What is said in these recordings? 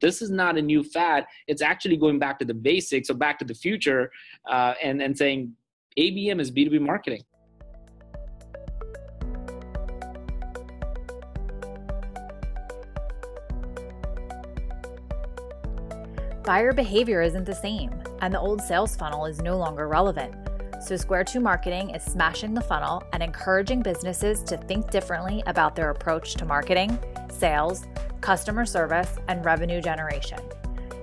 this is not a new fad. It's actually going back to the basics or back to the future uh, and, and saying ABM is B2B marketing. Buyer behavior isn't the same, and the old sales funnel is no longer relevant. So, Square 2 Marketing is smashing the funnel and encouraging businesses to think differently about their approach to marketing, sales, customer service, and revenue generation.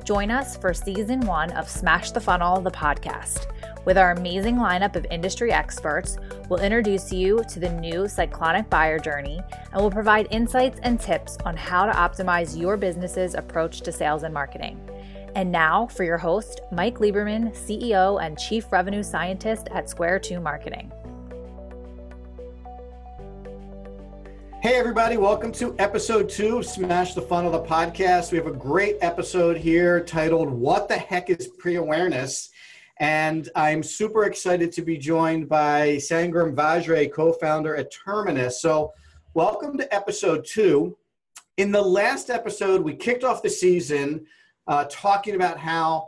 Join us for season one of Smash the Funnel, the podcast. With our amazing lineup of industry experts, we'll introduce you to the new Cyclonic buyer journey and we'll provide insights and tips on how to optimize your business's approach to sales and marketing. And now for your host, Mike Lieberman, CEO and Chief Revenue Scientist at Square 2 Marketing. Hey, everybody, welcome to episode two of Smash the Funnel, the podcast. We have a great episode here titled What the Heck is Pre Awareness? And I'm super excited to be joined by Sangram Vajre, co founder at Terminus. So, welcome to episode two. In the last episode, we kicked off the season uh, talking about how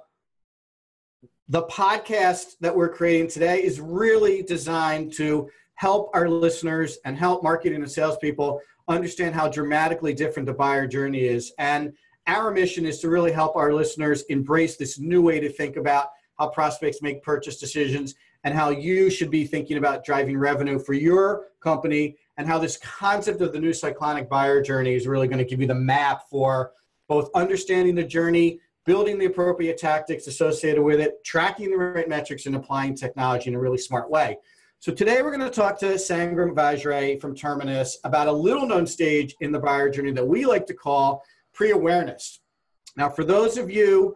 the podcast that we're creating today is really designed to help our listeners and help marketing and salespeople understand how dramatically different the buyer journey is. And our mission is to really help our listeners embrace this new way to think about how prospects make purchase decisions and how you should be thinking about driving revenue for your company and how this concept of the new cyclonic buyer journey is really going to give you the map for both understanding the journey, building the appropriate tactics associated with it, tracking the right metrics, and applying technology in a really smart way. So today we're going to talk to Sangram Vajre from Terminus about a little known stage in the buyer journey that we like to call pre-awareness. Now, for those of you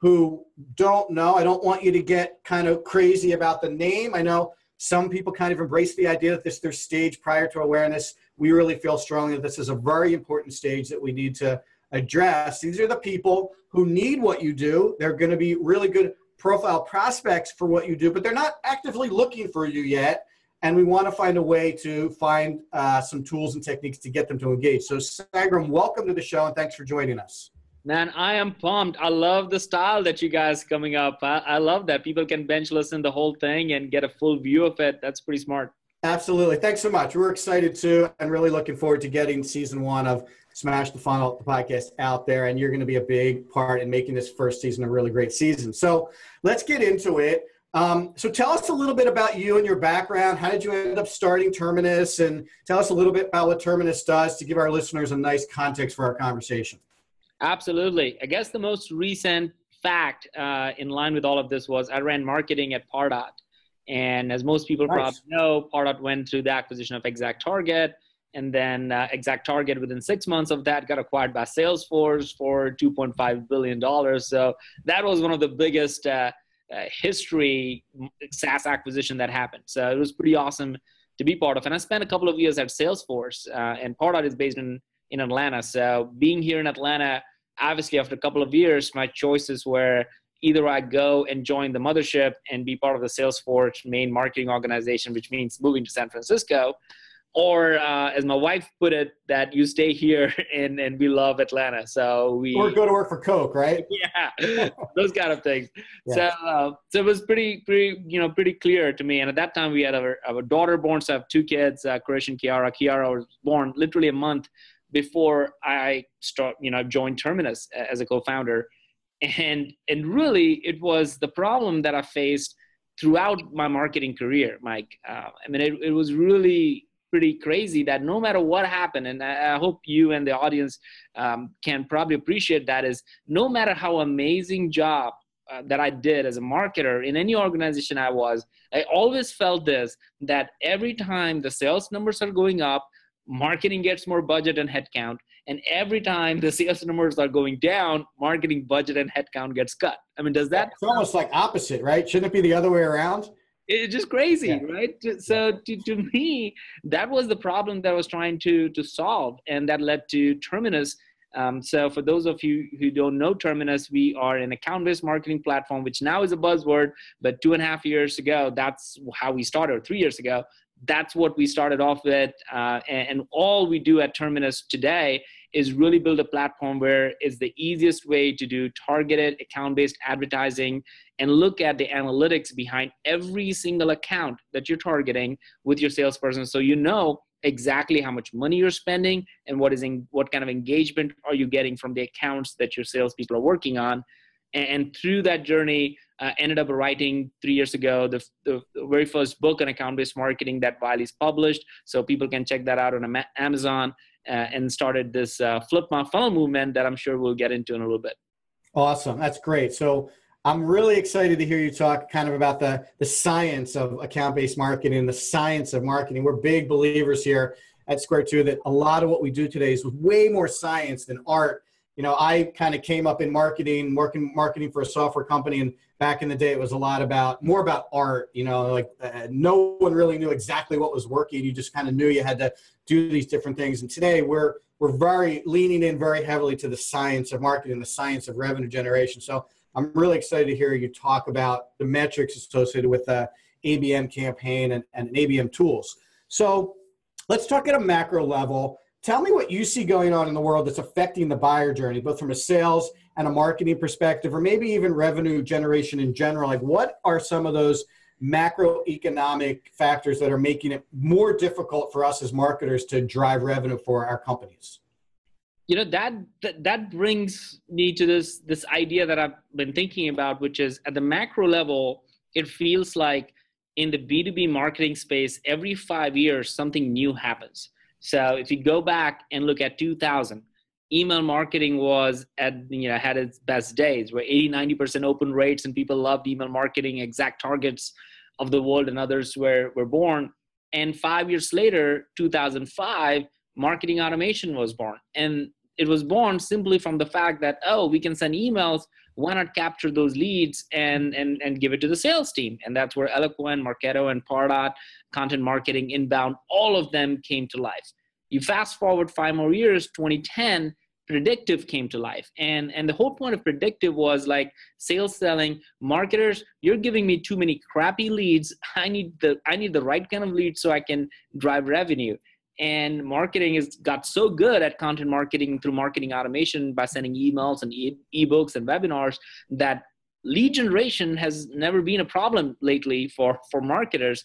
who don't know, I don't want you to get kind of crazy about the name. I know some people kind of embrace the idea that this is their stage prior to awareness. We really feel strongly that this is a very important stage that we need to address. These are the people who need what you do. They're going to be really good profile prospects for what you do, but they're not actively looking for you yet. And we want to find a way to find uh, some tools and techniques to get them to engage. So, Sangram, welcome to the show and thanks for joining us. Man, I am pumped. I love the style that you guys coming up. I, I love that people can bench listen the whole thing and get a full view of it. That's pretty smart. Absolutely. Thanks so much. We're excited too, and really looking forward to getting season one of Smash the Funnel the podcast out there. And you're going to be a big part in making this first season a really great season. So let's get into it. Um, so tell us a little bit about you and your background. How did you end up starting Terminus? And tell us a little bit about what Terminus does to give our listeners a nice context for our conversation. Absolutely. I guess the most recent fact uh, in line with all of this was I ran marketing at Pardot. And as most people nice. probably know, Pardot went through the acquisition of ExactTarget and then uh, ExactTarget within six months of that got acquired by Salesforce for 2.5 billion dollars. So that was one of the biggest uh, uh, history SaaS acquisition that happened. So it was pretty awesome to be part of. And I spent a couple of years at Salesforce, uh, and Pardot is based in in Atlanta. So being here in Atlanta, obviously after a couple of years, my choices were either I go and join the mothership and be part of the Salesforce main marketing organization, which means moving to San Francisco, or uh, as my wife put it, that you stay here and, and we love Atlanta. So we or go to work for Coke, right? Yeah, those kind of things. Yeah. So uh, so it was pretty pretty you know pretty clear to me. And at that time, we had our, our daughter born, so I have two kids, uh, Krish and Kiara. Kiara was born literally a month before I start you know joined Terminus as a co-founder, and and really it was the problem that I faced throughout my marketing career, Mike. Uh, I mean, it, it was really pretty crazy that no matter what happened, and I, hope you and the audience um, can probably appreciate that is no matter how amazing job uh, that I did as a marketer in any organization I was, I always felt this that every time the sales numbers are going up, marketing gets more budget and headcount. And every time the sales numbers are going down, marketing budget and headcount gets cut. I mean, does that? It's almost like opposite, right? Shouldn't it be the other way around? It's just crazy yeah. right? So to, to me that was the problem that I was trying to to solve and that led to terminus. Um, so for those of you who don't know terminus we are an account-based marketing platform which now is a buzzword but two and a half years ago that's how we started three years ago that's what we started off with uh, and, and all we do at terminus today is really build a platform where it's the easiest way to do targeted account-based advertising and look at the analytics behind every single account that you're targeting with your salesperson. So you know exactly how much money you're spending and what is in, what kind of engagement are you getting from the accounts that your salespeople are working on. And through that journey uh, ended up writing three years ago the, the, the very first book on account-based marketing that wiley's published. So people can check that out on amazon and started this uh, flip my funnel movement that i'm sure we'll get into in a little bit awesome that's great so i'm really excited to hear you talk kind of about the, the science of account-based marketing the science of marketing we're big believers here at square two that a lot of what we do today is way more science than art you know, I kind of came up in marketing, working marketing for a software company, and back in the day, it was a lot about more about art. You know, like uh, no one really knew exactly what was working. You just kind of knew you had to do these different things. And today, we're we're very leaning in very heavily to the science of marketing, the science of revenue generation. So I'm really excited to hear you talk about the metrics associated with the ABM campaign and, and ABM tools. So let's talk at a macro level Tell me what you see going on in the world that's affecting the buyer journey, both from a sales and a marketing perspective, or maybe even revenue generation in general. Like, what are some of those macroeconomic factors that are making it more difficult for us as marketers to drive revenue for our companies? You know that, that that brings me to this this idea that I've been thinking about, which is at the macro level, it feels like in the B2B marketing space, every five years something new happens so if you go back and look at 2000, email marketing was at you know had its best days where 80 90% open rates and people loved email marketing ExactTargets of the world and others were were born. And 5 years later 2005 marketing automation was born. And it was born simply from the fact that oh we can send emails why not capture those leads and and and give it to the sales team? And that's where Eloqua marketo and pardot content marketing inbound all of them came to life. You fast forward five more years 2010 predictive came to life. And and the whole point of predictive was like sales selling marketers you're giving me too many crappy leads. I need the i need the right kind of leads so i can drive revenue. And marketing has got so good at content marketing through marketing automation by sending emails and e- ebooks and webinars that lead generation has never been a problem lately for for marketers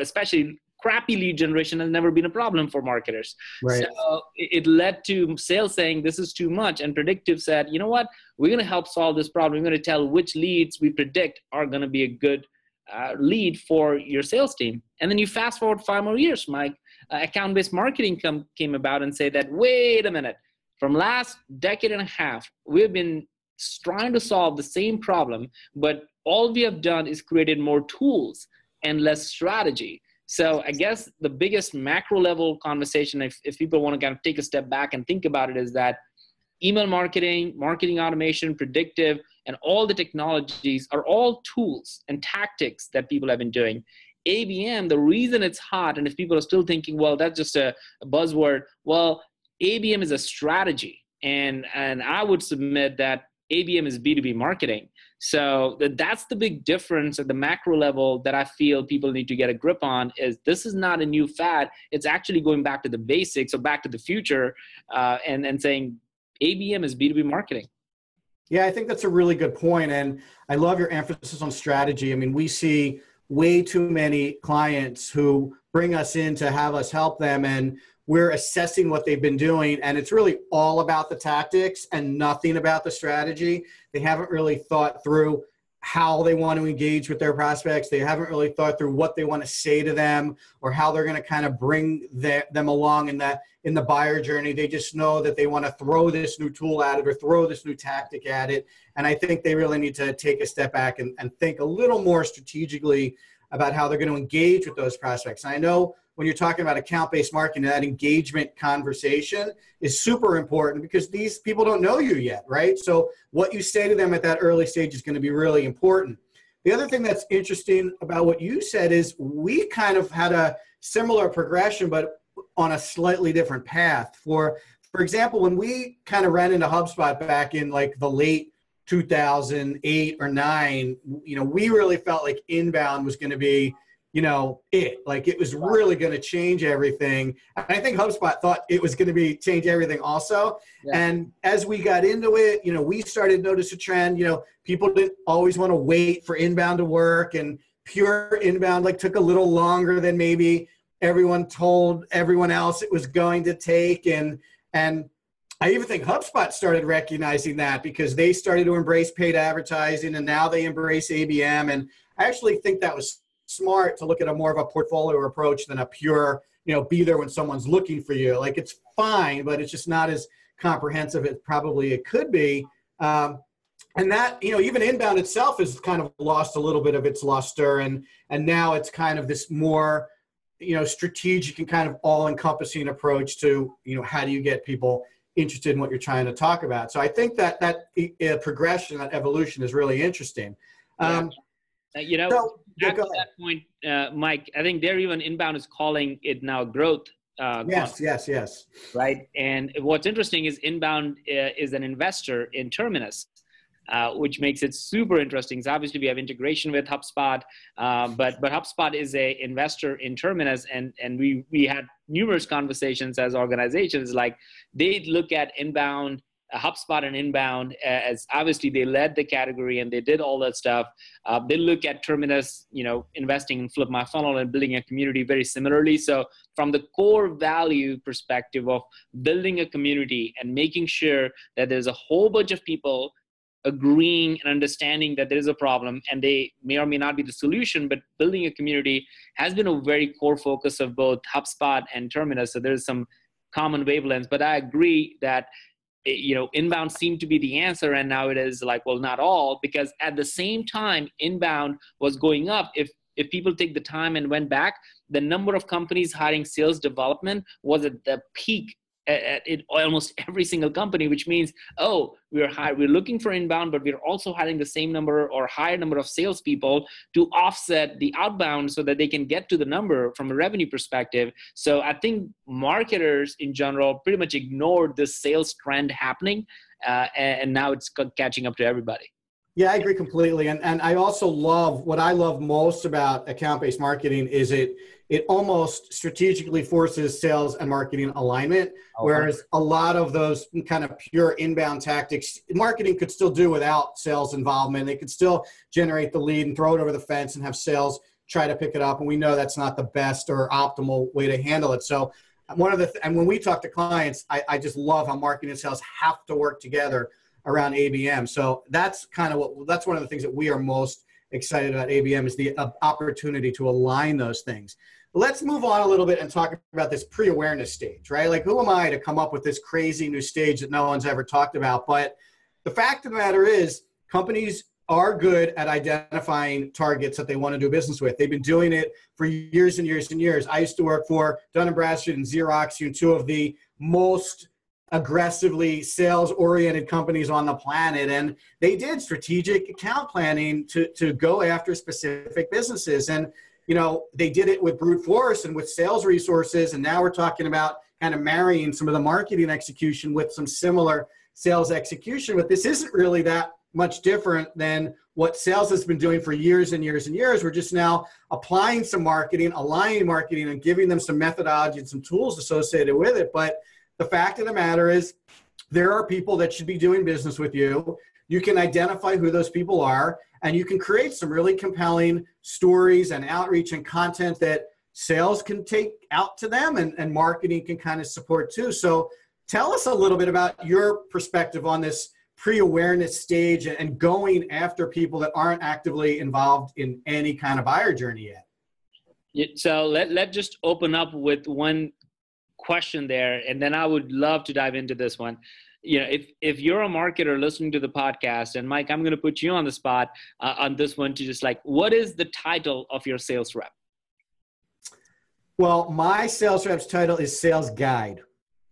especially crappy lead generation has never been a problem for marketers. Right. so it led to sales saying this is too much and predictive said you know what? We're going to help solve this problem. We're going to tell which leads we predict are going to be a good uh, lead for your sales team. And then you fast forward five more years mike. Uh, account-based marketing come, came about and say that wait a minute. From last decade and a half we've been trying to solve the same problem but all we have done is created more tools and less strategy so i guess the biggest macro level conversation if, if people want to kind of take a step back and think about it is that email marketing marketing automation predictive and all the technologies are all tools and tactics that people have been doing ABM, the reason it's hot, and if people are still thinking, well, that's just a, a buzzword, well, ABM is a strategy. And, and I would submit that ABM is B2B marketing. So that's the big difference at the macro level that I feel people need to get a grip on is this is not a new fad. It's actually going back to the basics or back to the future uh, and, and saying ABM is B2B marketing. Yeah, I think that's a really good point. And I love your emphasis on strategy. I mean, we see way too many clients who bring us in to have us help them and we're assessing what they've been doing and it's really all about the tactics and nothing about the strategy. They haven't really thought through how they want to engage with their prospects. They haven't really thought through what they want to say to them or how they're going to kind of bring the, them along in that in the buyer journey. They just know that they want to throw this new tool at it or throw this new tactic at it and I think they really need to take a step back and, and think a little more strategically about how they're going to engage with those prospects. And I know when you're talking about account-based marketing, that engagement conversation is super important because these people don't know you yet, right? So what you say to them at that early stage is going to be really important. The other thing that's interesting about what you said is we kind of had a similar progression, but on a slightly different path. For for example, when we kind of ran into HubSpot back in like the late 2008 or 9 you know we really felt like inbound was going to be you know, it. Like it was really going to change everything. And I think HubSpot thought it was going to be change everything also. Yeah. And as we got into it, you know, we started notice a trend. You know, people didn't always want to wait for inbound to work, and pure inbound like took a little longer than maybe everyone told everyone else it was going to take. And and I even think HubSpot started recognizing that because they started to embrace paid advertising, and now they embrace ABM. And I actually think that was smart to look at a more of a portfolio approach than a pure, you know, be there when someone's looking for you. Like it's fine, but it's just not as comprehensive as probably it could be. Um, and that you know even inbound itself has kind of lost a little bit of its luster and and now it's kind of this more you know strategic and kind of all encompassing approach to you know how do you get people interested in what you're trying to talk about so i think that that uh, progression that evolution is really interesting um, uh, you know, so, to that point, uh, Mike, I think there even inbound is calling it now growth. Uh, yes, yes, yes. Right. And what's interesting is inbound uh, is an investor in Terminus. Uh, which makes it super interesting. So obviously we have integration with HubSpot, uh, but but HubSpot is a investor in Terminus, and and we we had numerous conversations as organizations like they look at inbound HubSpot and Inbound, as obviously they led the category and they did all that stuff. Uh, they look at Terminus, you know, investing in Flip My Funnel and building a community very similarly. So, from the core value perspective of building a community and making sure that there's a whole bunch of people agreeing and understanding that there is a problem and they may or may not be the solution, but building a community has been a very core focus of both HubSpot and Terminus. So, there's some common wavelengths. But I agree that you know inbound seemed to be the answer and now it is like well not all because at the same time inbound was going up. If if people take the time and went back the number of companies hiring sales development was at the peak at, at almost every single company, which means, oh, we're high, we're looking for inbound, but we're also hiring the same number or higher number of salespeople to offset the outbound so that they can get to the number from a revenue perspective. So I think marketers in general pretty much ignored this sales trend happening, uh, and, and now it's catching up to everybody. Yeah, I agree completely. And and I also love what I love most about account-based marketing is it it almost strategically forces sales and marketing alignment. Oh, okay. Whereas a lot of those kind of pure inbound tactics, marketing could still do without sales involvement. They could still generate the lead and throw it over the fence and have sales try to pick it up. And we know that's not the best or optimal way to handle it. So one of the th- and when we talk to clients, I, I just love how marketing and sales have to work together around ABM. So that's kind of what that's one of the things that we are most excited about ABM is the uh, opportunity to align those things let's move on a little bit and talk about this pre-awareness stage, right? Like, who am I to come up with this crazy new stage that no one's ever talked about? But the fact of the matter is, companies are good at identifying targets that they want to do business with. They've been doing it for years and years and years. I used to work for Dun & Bradstreet and Xerox, you two of the most aggressively sales oriented companies on the planet and they did strategic account planning to, to go after specific businesses and you know, they did it with brute force and with sales resources. And now we're talking about kind of marrying some of the marketing execution with some similar sales execution. But this isn't really that much different than what sales has been doing for years and years and years. We're just now applying some marketing, aligning marketing, and giving them some methodology and some tools associated with it. But the fact of the matter is, there are people that should be doing business with you. You can identify who those people are and you can create some really compelling stories and outreach and content that sales can take out to them and, and marketing can kind of support too so tell us a little bit about your perspective on this pre-awareness stage and going after people that aren't actively involved in any kind of buyer journey yet so let, let just open up with one question there and then i would love to dive into this one. You know if if you're a marketer listening to the podcast and mike i'm going to put you on the spot uh, on this one to just like what is the title of your sales rep? Well my sales rep's title is sales guide.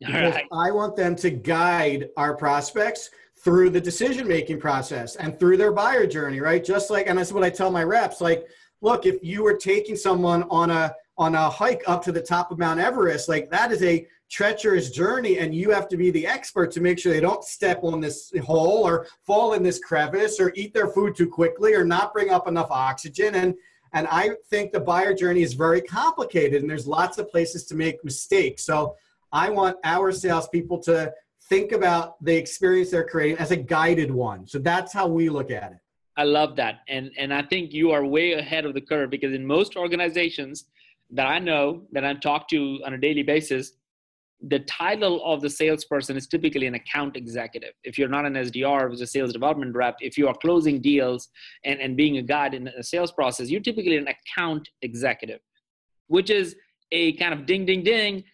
Right. i want them to guide our prospects through the decision making process and through their buyer journey right? Just like and that's what i tell my reps like look if you were taking someone on a on a hike up to the top of mount everest like that is a treacherous journey and you have to be the expert to make sure they don't step on this hole or fall in this crevice or eat their food too quickly or not bring up enough oxygen and And I think the buyer journey is very complicated and there's lots of places to make mistakes. So I want our salespeople to think about the experience they're creating as a guided one. So that's how we look at it. I love that. And and I think you are way ahead of the curve because in most organizations that I know that I talk to on a daily basis, the title of the salesperson is typically an account executive. If you're not an SDR, is a sales development rep, if you are closing deals and, and being a guide in a sales process, you're typically an account executive, which is a kind of ding, ding, ding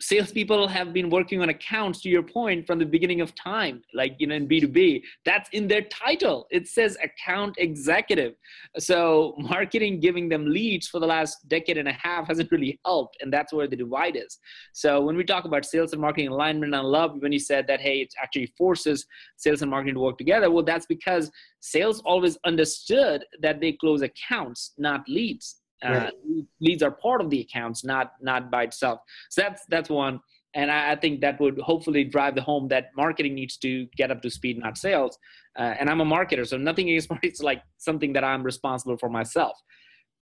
salespeople have been working on accounts to your point from the beginning of time like you know in b2b that's in their title. It says account executive. So marketing giving them leads for the last decade and a half hasn't really helped and that's where the divide is. So when we talk about sales and marketing alignment i love when you said that hey it actually forces sales and marketing to work together. Well that's because sales always understood that they close accounts not leads uh, leads are part of the accounts, not not by itself. So that's that's one, and I, I, think that would hopefully drive the home that marketing needs to get up to speed, not sales. Uh, and I'm a marketer, so nothing. It's like something that I'm responsible for myself.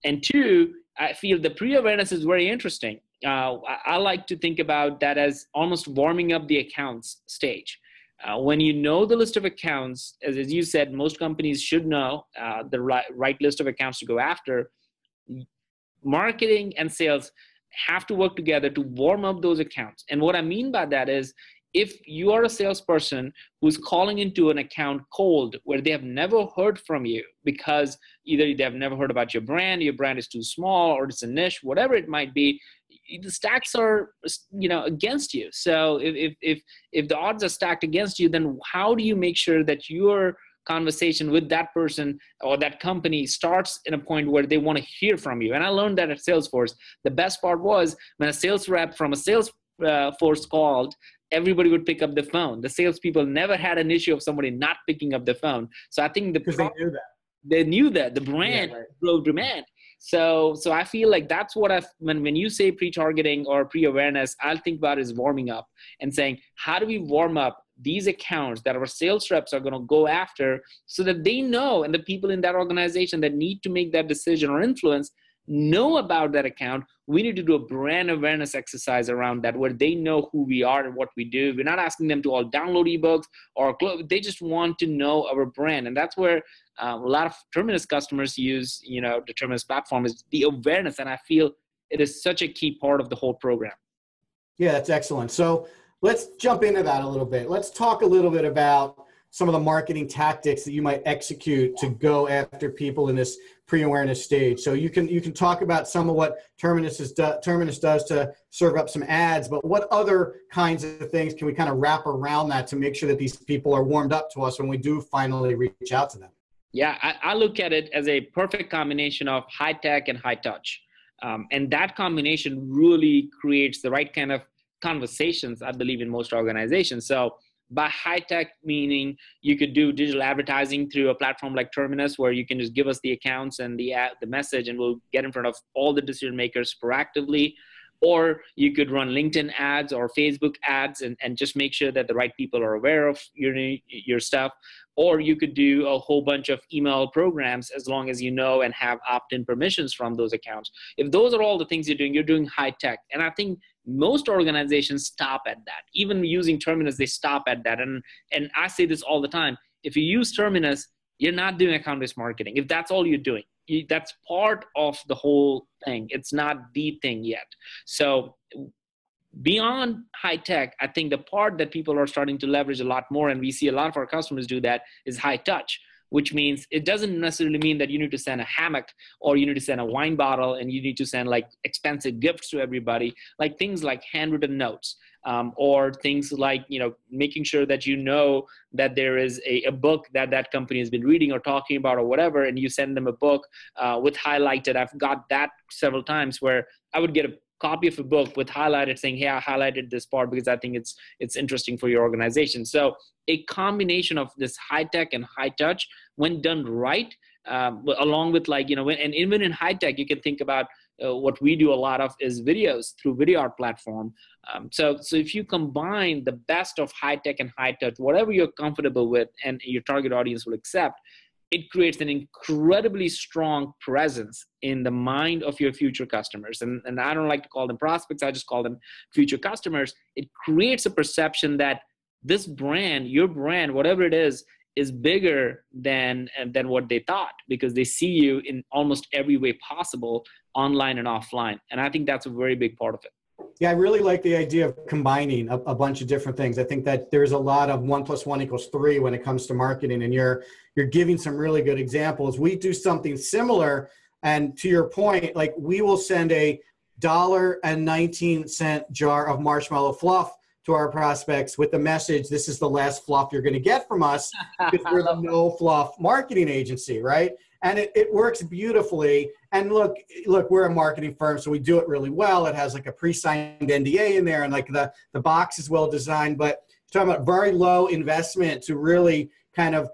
And two, I feel the pre-awareness is very interesting. Uh, I, I, like to think about that as almost warming up the accounts stage. Uh, when you know the list of accounts, as, as you said, most companies should know uh, the right, right list of accounts to go after marketing and sales have to work together to warm up those accounts. And what I mean by that is if you are a salesperson who's calling into an account cold where they have never heard from you because either they have never heard about your brand, your brand is too small, or it's a niche, whatever it might be, the stacks are you know against you. So if if if, if the odds are stacked against you, then how do you make sure that you're conversation with that person or that company starts in a point where they want to hear from you. And I learned that at Salesforce. The best part was when a sales rep from a sales uh, force called, everybody would pick up the phone. The salespeople never had an issue of somebody not picking up the phone. So I think the because they knew that they knew that the brand yeah, right. drove demand. So so I feel like that's what I when when you say pre-targeting or pre-awareness, I'll think about is warming up and saying how do we warm up these accounts that our sales reps are going to go after so that they know and the people in that organization that need to make that decision or influence know about that account. We need to do a brand awareness exercise around that where they know who we are and what we do. We're not asking them to all download ebooks or they just want to know our brand. And that's where uh, a lot of terminus customers use you know the terminus platform is the awareness. And i feel it is such a key part of the whole program. Yeah that's excellent. So let's jump into that a little bit. Let's talk a little bit about some of the marketing tactics that you might execute to go after people in this pre-awareness stage. So you can you can talk about some of what Terminus is do, Terminus does to serve up some ads, but what other kinds of things can we kind of wrap around that to make sure that these people are warmed up to us when we do finally reach out to them? Yeah, I, I look at it as a perfect combination of high tech and high touch. Um, and that combination really creates the right kind of conversations, I believe, in most organizations. So by high tech meaning you could do digital advertising through a platform like terminus where you can just give us the accounts and the ad, the message and we'll get in front of all the decision makers proactively. Or you could run linkedin ads or facebook ads and, and just make sure that the right people are aware of your your stuff. Or you could do a whole bunch of email programs as long as you know and have opt-in permissions from those accounts. If those are all the things you're doing you're doing high tech and i think most organizations stop at that. Even using terminus they stop at that. And and i say this all the time if you use terminus you're not doing account-based marketing. If that's all you're doing you, that's part of the whole thing. It's not the thing yet. So beyond high tech i think the part that people are starting to leverage a lot more and we see a lot of our customers do that is high touch which means it doesn't necessarily mean that you need to send a hammock or you need to send a wine bottle and you need to send like expensive gifts to everybody like things like handwritten notes um, or things like you know making sure that you know that there is a, a, book that that company has been reading or talking about or whatever and you send them a book uh, with highlighted. I've got that several times where i would get a copy of a book with highlighted saying hey i highlighted this part because i think it's it's interesting for your organization. So a combination of this high tech and high touch when done right um, along with like you know and even in high tech you can think about uh, what we do a lot of is videos through Vidyard platform um, so so if you combine the best of high tech and high touch whatever you're comfortable with and your target audience will accept it creates an incredibly strong presence in the mind of your future customers. And, and I don't like to call them prospects, I just call them future customers. It creates a perception that this brand, your brand, whatever it is, is bigger than uh, than what they thought because they see you in almost every way possible online and offline and i think that's a very big part of it yeah, I really like the idea of combining a, a, bunch of different things. I think that there's a lot of one plus one equals three when it comes to marketing, and you're you're giving some really good examples. We do something similar, and to your point, like we will send a dollar and nineteen cent jar of marshmallow fluff to our prospects with the message: "This is the last fluff you're going to get from us because we're the no fluff marketing agency, right?" and it, it works beautifully. And look, look, we're a marketing firm, so we do it really well. It has like a pre-signed NDA in there, and like the the box is well designed. But talking about very low investment to really kind of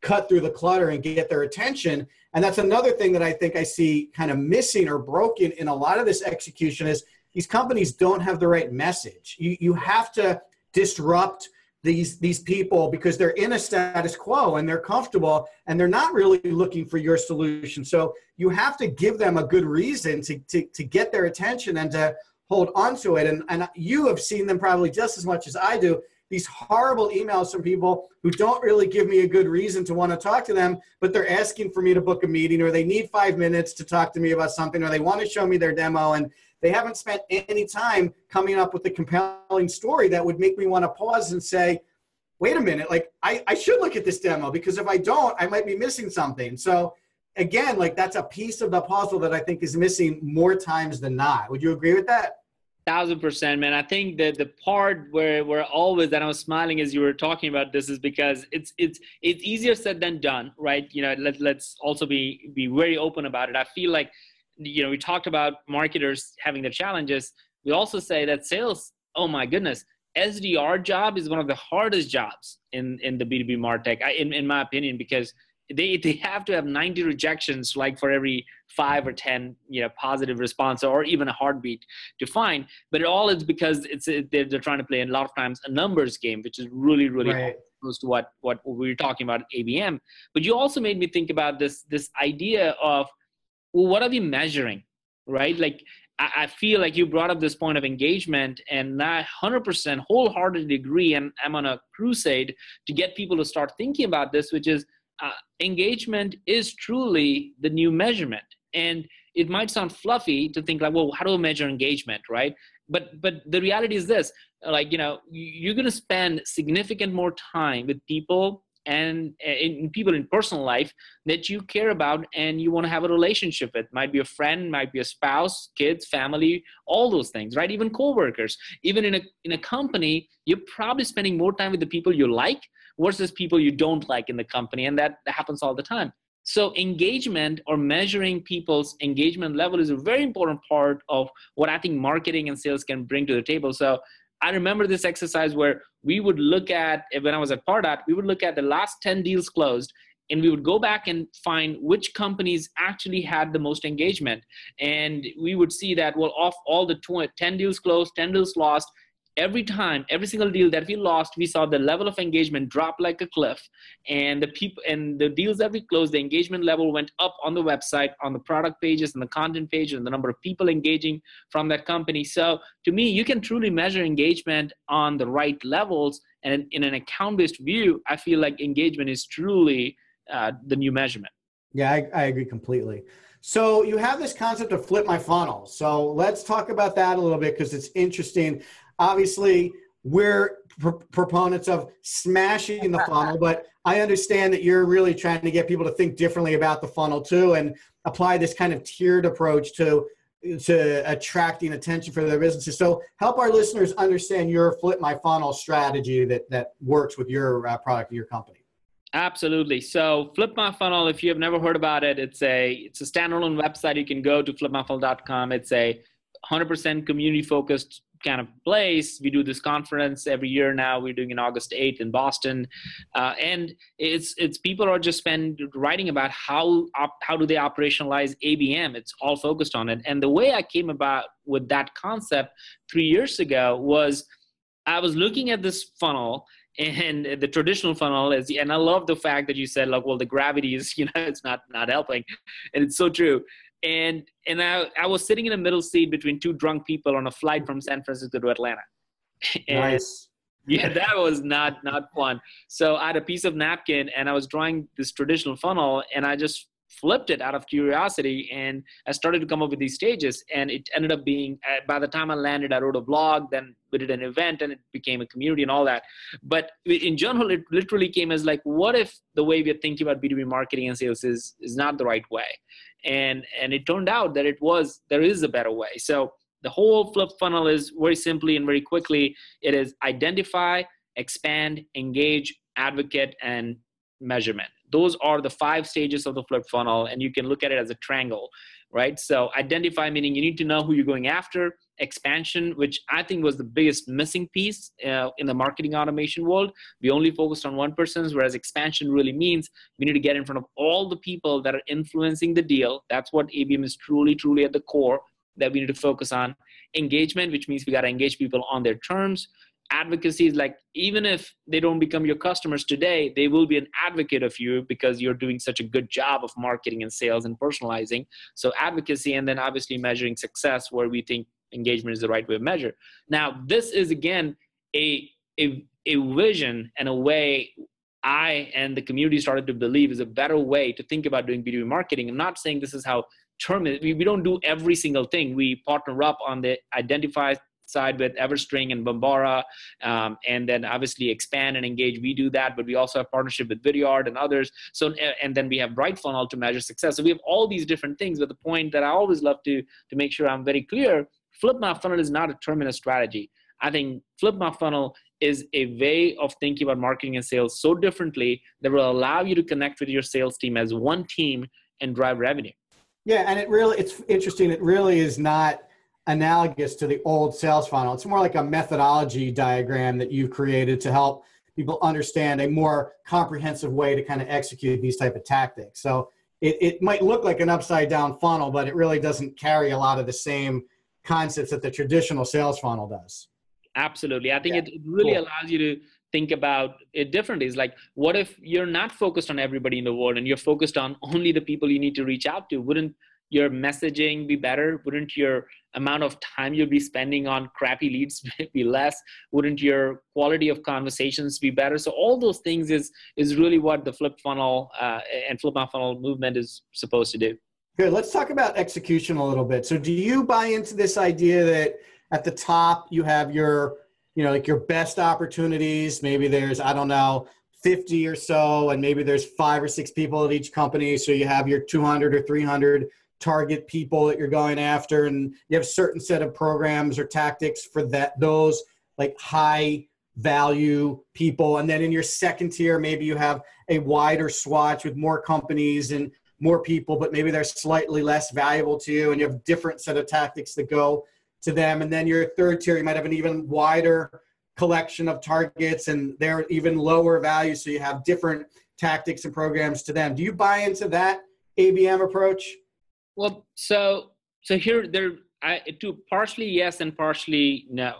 cut through the clutter and get their attention. And that's another thing that I think I see kind of missing or broken in a lot of this execution is these companies don't have the right message. You you have to disrupt these these people because they're in a status quo and they're comfortable and they're not really looking for your solution. So you have to give them a good reason to to, to get their attention and to hold on to it. And and you have seen them probably just as much as i do. These horrible emails from people who don't really give me a good reason to want to talk to them but they're asking for me to book a meeting or they need five minutes to talk to me about something or they want to show me their demo and they haven't spent any time coming up with a compelling story that would make me want to pause and say, wait a minute, like I, I should look at this demo because if I don't, I might be missing something. So again, like that's a piece of the puzzle that I think is missing more times than not. Would you agree with that? Thousand percent, man. I think that the part where where always that I was smiling as you were talking about this is because it's it's it's easier said than done, right? You know, let let's also be be very open about it. I feel like you know we talked about marketers having their challenges. We also say that sales oh my goodness sdr job is one of the hardest jobs in in the b2b martech in, in my opinion because they they have to have 90 rejections like for every five or ten you know positive response or even a heartbeat to find. But it all is because it's they're, they're trying to play a lot of times a numbers game which is really really right. close to what what we were talking about abm but you also made me think about this this idea of well, what are we measuring, right? Like, I, I feel like you brought up this point of engagement, and I 100% wholeheartedly agree. And I'm on a crusade to get people to start thinking about this, which is uh, engagement is truly the new measurement. And it might sound fluffy to think like, well, how do I measure engagement, right? But but the reality is this: like you know, you're going to spend significant more time with people and eh, in people in personal life that you care about and you want to have a relationship with. Might be a friend might be a spouse kids family all those things right? Even coworkers. Even in a in a company you're probably spending more time with the people you like versus people you don't like in the company and that, that happens all the time. So engagement or measuring people's engagement level is a very important part of what i think marketing and sales can bring to the table. So I remember this exercise where we would look at when I was at Pardot, we would look at the last 10 deals closed and we would go back and find which companies actually had the most engagement. And we would see that well off all the 10 deals closed 10 deals lost every time every single deal that we lost we saw the level of engagement drop like a cliff and the people and the deals that we closed the engagement level went up on the website on the product pages and the content pages and the number of people engaging from that company. So to me you can truly measure engagement on the right levels and in an account based view i feel like engagement is truly uh, the new measurement. Yeah I, I agree completely. So you have this concept of flip my funnel. So let's talk about that a little bit because it's interesting obviously we're pr- proponents of smashing the funnel, but I understand that you're really trying to get people to think differently about the funnel too and apply this kind of tiered approach to to attracting attention for their businesses. So help our listeners understand your flip my funnel strategy that that works with your uh, product, your company. Absolutely. So Flip My Funnel, if you have never heard about it, it's a it's a standalone website. You can go to flipmyfunnel.com. It's a 100% community focused kind of place. We do this conference every year now. We're doing it August 8th in Boston, uh, and it's it's people are just spend writing about how op, how do they operationalize ABM. It's all focused on it. And the way I came about with that concept three years ago was I was looking at this funnel and the traditional funnel is and i love the fact that you said like well the gravity is you know it's not not helping and it's so true and and i i was sitting in a middle seat between two drunk people on a flight from san francisco to atlanta. And nice. yeah that was not not fun. So i had a piece of napkin and i was drawing this traditional funnel and i just flipped it out of curiosity and I started to come up with these stages. And it ended up being, uh, by the time I landed, I wrote a blog, then we did an event and it became a community and all that. But in general, it literally came as like, what if the way we're thinking about B2B marketing and sales is, is not the right way? And, and it turned out that it was, there is a better way. So the whole flip funnel is very simply and very quickly, it is identify, expand, engage, advocate, and measurement those are the five stages of the flip funnel and you can look at it as a triangle right? So identify meaning you need to know who you're going after. Expansion which i think was the biggest missing piece uh, in the marketing automation world. We only focused on one person's whereas expansion really means we need to get in front of all the people that are influencing the deal. That's what abm is truly truly at the core that we need to focus on. Engagement which means we got to engage people on their terms advocacy is like even if they don't become your customers today they will be an advocate of you because you're doing such a good job of marketing and sales and personalizing. So advocacy and then obviously measuring success where we think engagement is the right way to measure. Now this is again a a, a vision and a way i and the community started to believe is a better way to think about doing b2b marketing. I'm not saying this is how term it we, we don't do every single thing. We partner up on the identify side with Everstring and Bombora, um, and then obviously expand and engage. We do that, but we also have partnership with Vidyard and others. So and then we have BrightFunnel to measure success. So we have all these different things. But the point that I always love to to make sure I'm very clear: Flip My Funnel is not a terminus strategy. I think Flip My Funnel is a way of thinking about marketing and sales so differently that will allow you to connect with your sales team as one team and drive revenue. Yeah, and it really it's interesting. It really is not analogous to the old sales funnel. It's more like a methodology diagram that you've created to help people understand a more comprehensive way to kind of execute these type of tactics. So it, it might look like an upside down funnel, but it really doesn't carry a lot of the same concepts that the traditional sales funnel does. Absolutely. I think yeah. it really cool. allows you to think about it differently. It's like, what if you're not focused on everybody in the world and you're focused on only the people you need to reach out to? Wouldn't your messaging be better? Wouldn't your amount of time you'll be spending on crappy leads be less? Wouldn't your quality of conversations be better? So all those things is is really what the flip funnel uh, and flip my funnel movement is supposed to do. Good. Let's talk about execution a little bit. So do you buy into this idea that at the top you have your you know like your best opportunities? Maybe there's I don't know 50 or so and maybe there's five or six people at each company so you have your 200 or 300 target people that you're going after and you have a certain set of programs or tactics for that those like high value people. And then in your second tier maybe you have a wider swatch with more companies and more people but maybe they're slightly less valuable to you and you have different set of tactics that go to them. And then your third tier you might have an even wider collection of targets and they're even lower value so you have different tactics and programs to them. Do you buy into that abm approach well, so so here there I, to partially yes and partially no.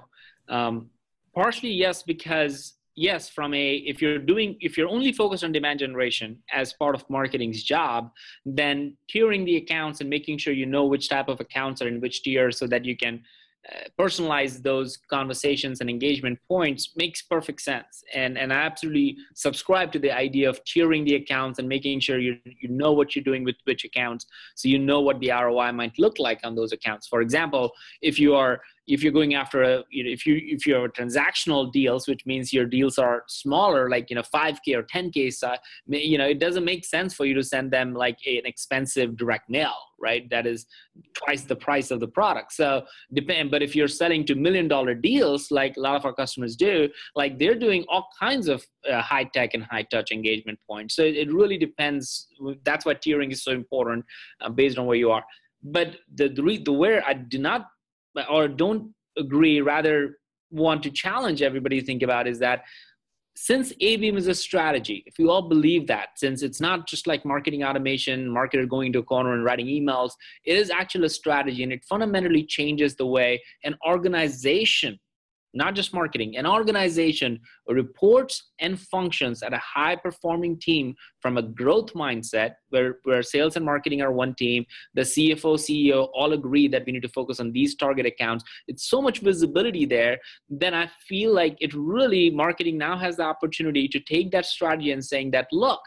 Um, partially yes because yes from a if you're doing if you're only focused on demand generation as part of marketing's job then tiering the accounts and making sure you know which type of accounts are in which tier so that you can Uh, personalize those conversations and engagement points makes perfect sense. And and i absolutely subscribe to the idea of tiering the accounts and making sure you you know what you're doing with which accounts so you know what the roi might look like on those accounts. For example if you are if you're going after a if you if you have transactional deals which means your deals are smaller like you know 5k or 10k so you know it doesn't make sense for you to send them like an expensive direct mail right? That is twice the price of the product. So depend but if you're selling to million dollar deals like a lot of our customers do like they're doing all kinds of uh, high tech and high touch engagement points. So it, it, really depends. That's why tiering is so important uh, based on where you are. But the the, the where i do not or don't agree, rather want to challenge everybody to think about is that since ABM is a strategy, if you all believe that, since it's not just like marketing automation, marketer going to a corner and writing emails, it is actually a strategy and it fundamentally changes the way an organization not just marketing, an organization reports and functions at a high performing team from a growth mindset where, where sales and marketing are one team, the CFO, CEO all agree that we need to focus on these target accounts. It's so much visibility there. Then I feel like it really, marketing now has the opportunity to take that strategy and saying that, look,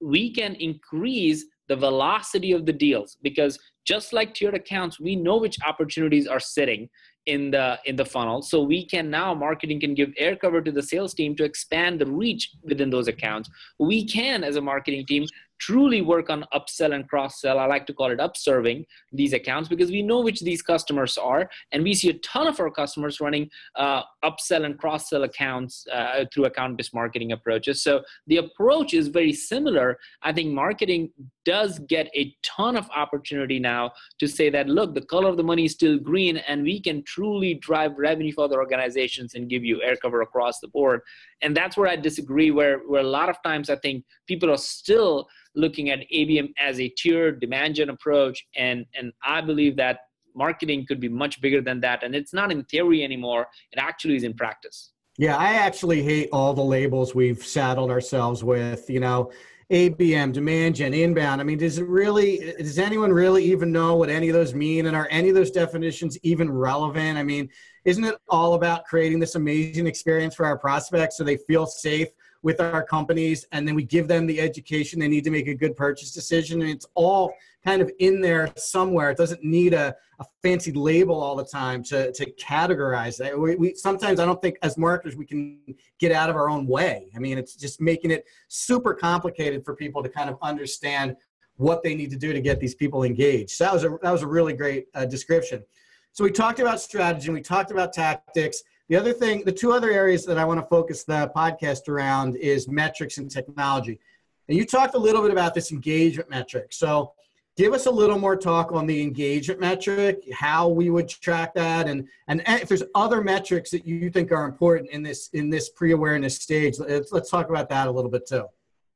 we can increase the velocity of the deals because just like tiered accounts we know which opportunities are sitting in the in the funnel. So we can now marketing can give air cover to the sales team to expand the reach within those accounts. We can as a marketing team truly work on upsell and cross sell. I like to call it upserving these accounts because we know which these customers are, and we see a ton of our customers running uh, upsell and cross sell accounts uh, through account based marketing approaches. So the approach is very similar. I think marketing does get a ton of opportunity now to say that look, the color of the money is still green, and we can truly drive revenue for the organizations and give you air cover across the board. And that's where I disagree. Where where a lot of times I think people are still looking at ABM as a tiered demand gen approach. And, and I believe that marketing could be much bigger than that. And it's not in theory anymore, it actually is in practice. Yeah, I actually hate all the labels we've saddled ourselves with. You know, ABM, demand gen, inbound. I mean, does it really, does anyone really even know what any of those mean? And are any of those definitions even relevant? I mean, isn't it all about creating this amazing experience for our prospects so they feel safe with our companies and then we give them the education they need to make a good purchase decision. And it's all kind of in there somewhere. It doesn't need a, a fancy label all the time to, to categorize that we, we sometimes i don't think as marketers we can get out of our own way. I mean it's just making it super complicated for people to kind of understand what they need to do to get these people engaged. So that was a that was a really great uh, description. So we talked about strategy and we talked about tactics the other thing, the two other areas that I want to focus the podcast around is metrics and technology. And you talked a little bit about this engagement metric. So give us a little more talk on the engagement metric, how we would track that, and and if there's other metrics that you think are important in this in this pre-awareness stage. Let's, let's talk about that a little bit too.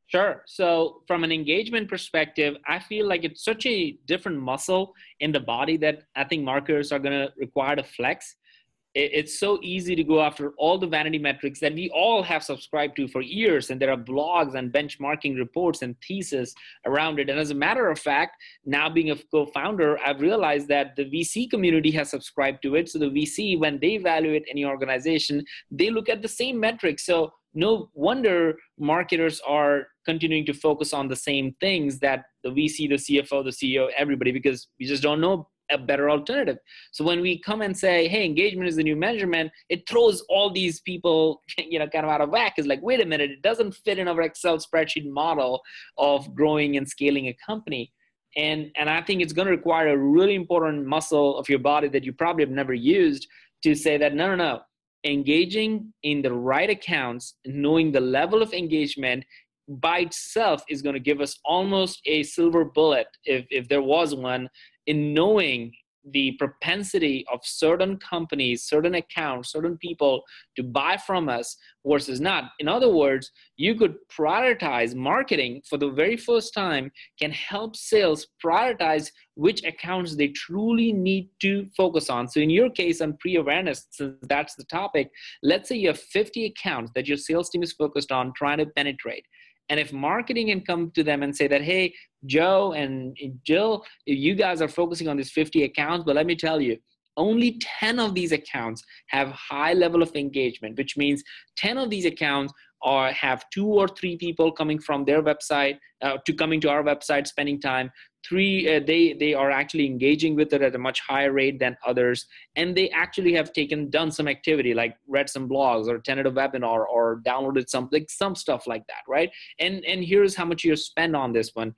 Sure. So, from an engagement perspective, I feel like it's such a different muscle in the body that I think marketers are going to require to flex it's so easy to go after all the vanity metrics that we all have subscribed to for years and there are blogs and benchmarking reports and thesis around it. And as a matter of fact now being a co-founder i've realized that the vc community has subscribed to it. So the vc when they evaluate any organization they look at the same metrics. So no wonder marketers are continuing to focus on the same things that the vc the cfo the ceo everybody because we just don't know a better alternative. So when we come and say, hey, engagement is the new measurement, it throws all these people, you know, kind of out of whack. It's like, wait a minute, it doesn't fit in our Excel spreadsheet model of growing and scaling a company. And, and I think it's going to require a really important muscle of your body that you probably have never used to say that, no, no, no, engaging in the right accounts, knowing the level of engagement by itself is going to give us almost a silver bullet if, if there was one in knowing the propensity of certain companies, certain accounts, certain people to buy from us versus not. In other words, you could prioritize marketing for the very first time, can help sales prioritize which accounts they truly need to focus on. So, in your case, on pre awareness, since that's the topic, let's say you have 50 accounts that your sales team is focused on trying to penetrate. And if marketing can come to them and say that, hey, Joe and Jill, you guys are focusing on these 50 accounts, but let me tell you, only 10 of these accounts have high level of engagement, which means 10 of these accounts or have two or three people coming from their website uh, to coming to our website spending time. Three uh, they they are actually engaging with it at a much higher rate than others and they actually have taken done some activity like read some blogs or attended a webinar or downloaded something some stuff like that right? And and here's how much you spend on this one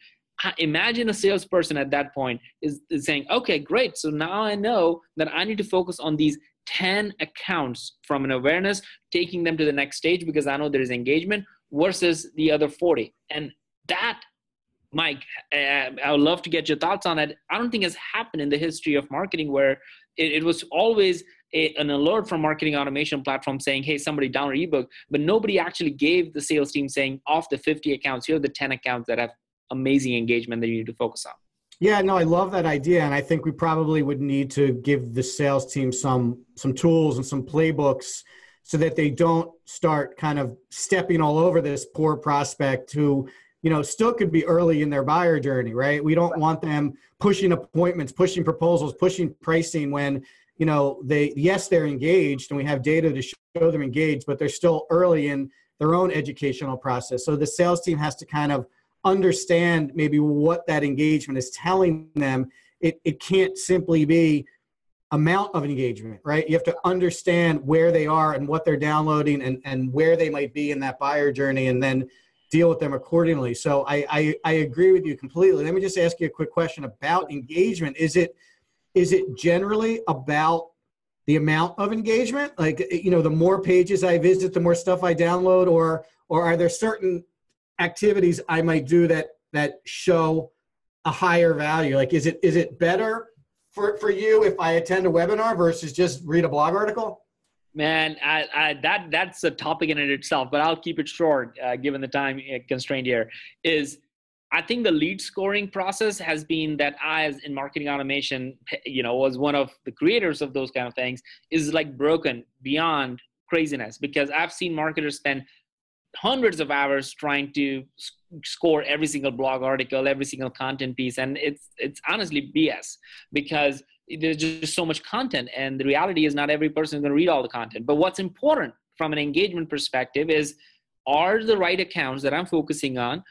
imagine a salesperson at that point is, is saying okay great so now i know that i need to focus on these 10 accounts from an awareness, taking them to the next stage because I know there is engagement versus the other 40. And that, Mike, uh, I would love to get your thoughts on it. I don't think has happened in the history of marketing where it, it was always a, an alert from marketing automation platform saying, hey, somebody download ebook, but nobody actually gave the sales team saying, off the 50 accounts, here are the 10 accounts that have amazing engagement that you need to focus on. Yeah, no, I love that idea, and I think we probably would need to give the sales team some some tools and some playbooks so that they don't start kind of stepping all over this poor prospect who you know still could be early in their buyer journey right we don't want them pushing appointments pushing proposals pushing pricing when you know they yes they're engaged and we have data to show them engaged but they're still early in their own educational process so the sales team has to kind of understand maybe what that engagement is telling them it, it can't simply be amount of engagement, right? You have to understand where they are and what they're downloading and, and where they might be in that buyer journey and then deal with them accordingly. So I, I, I agree with you completely. Let me just ask you a quick question about engagement. Is it is it generally about the amount of engagement? Like you know, the more pages I visit, the more stuff I download, or or are there certain activities I might do that that show a higher value? Like is it is it better for, for you if I attend a webinar versus just read a blog article? Man, I, I, that that's a topic in it itself, but I'll keep it short uh, given the time uh, constraint here. Is I think the lead scoring process has been that I, as in marketing automation, you know, was one of the creators of those kind of things, is like broken beyond craziness because I've seen marketers spend hundreds of hours trying to score every single blog article every single content piece and it's it's honestly bs because there's just so much content and the reality is not every person is going to read all the content. But what's important from an engagement perspective is are the right accounts that i'm focusing on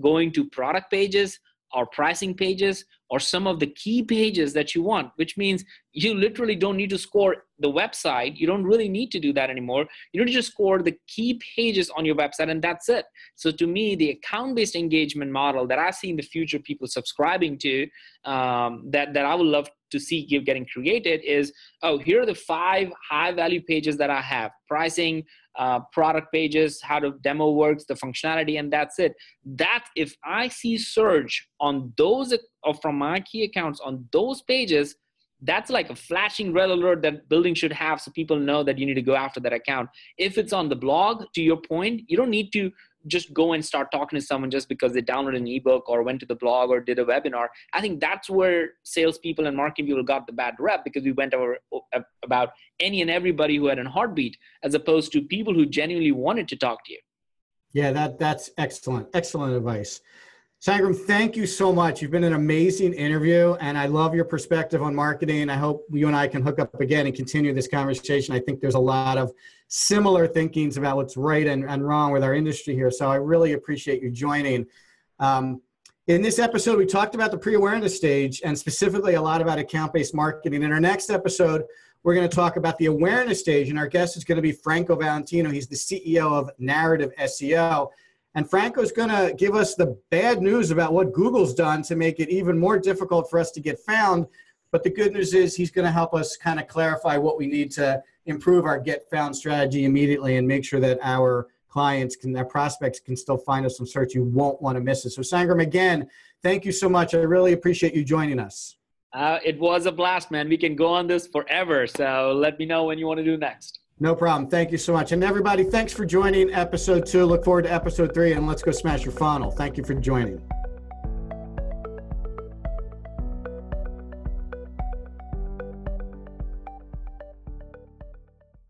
going to product pages or pricing pages or some of the key pages that you want, which means you literally don't need to score the website. You don't really need to do that anymore. You need to just score the key pages on your website, and that's it. So, to me, the account based engagement model that I see in the future people subscribing to, um, that, that I would love to see getting created is oh, here are the five high value pages that I have pricing, uh, product pages, how the demo works, the functionality, and that's it. That if I see surge on those or from my key accounts on those pages, that's like a flashing red alert that building should have so people know that you need to go after that account. If it's on the blog, to your point, you don't need to just go and start talking to someone just because they downloaded an ebook or went to the blog or did a webinar. I think that's where salespeople and marketing people got the bad rep because we went over about any and everybody who had a heartbeat as opposed to people who genuinely wanted to talk to you. Yeah, that that's excellent. Excellent advice. Sangram, thank you so much. You've been an amazing interview, and I love your perspective on marketing. I hope you and I can hook up again and continue this conversation. I think there's a lot of similar thinkings about what's right and, and wrong with our industry here. So I really appreciate you joining. Um, in this episode, we talked about the pre awareness stage and specifically a lot about account based marketing. In our next episode, we're going to talk about the awareness stage, and our guest is going to be Franco Valentino. He's the CEO of Narrative SEO. And Franco's going to give us the bad news about what Google's done to make it even more difficult for us to get found. But the good news is he's going to help us kind of clarify what we need to improve our get found strategy immediately and make sure that our clients can, their prospects can still find us on search. You won't want to miss it. So, Sangram, again, thank you so much. I really appreciate you joining us. Uh, it was a blast, man. We can go on this forever. So, let me know when you want to do next. No problem. Thank you so much. And everybody, thanks for joining episode two. Look forward to episode three and let's go smash your funnel. Thank you for joining.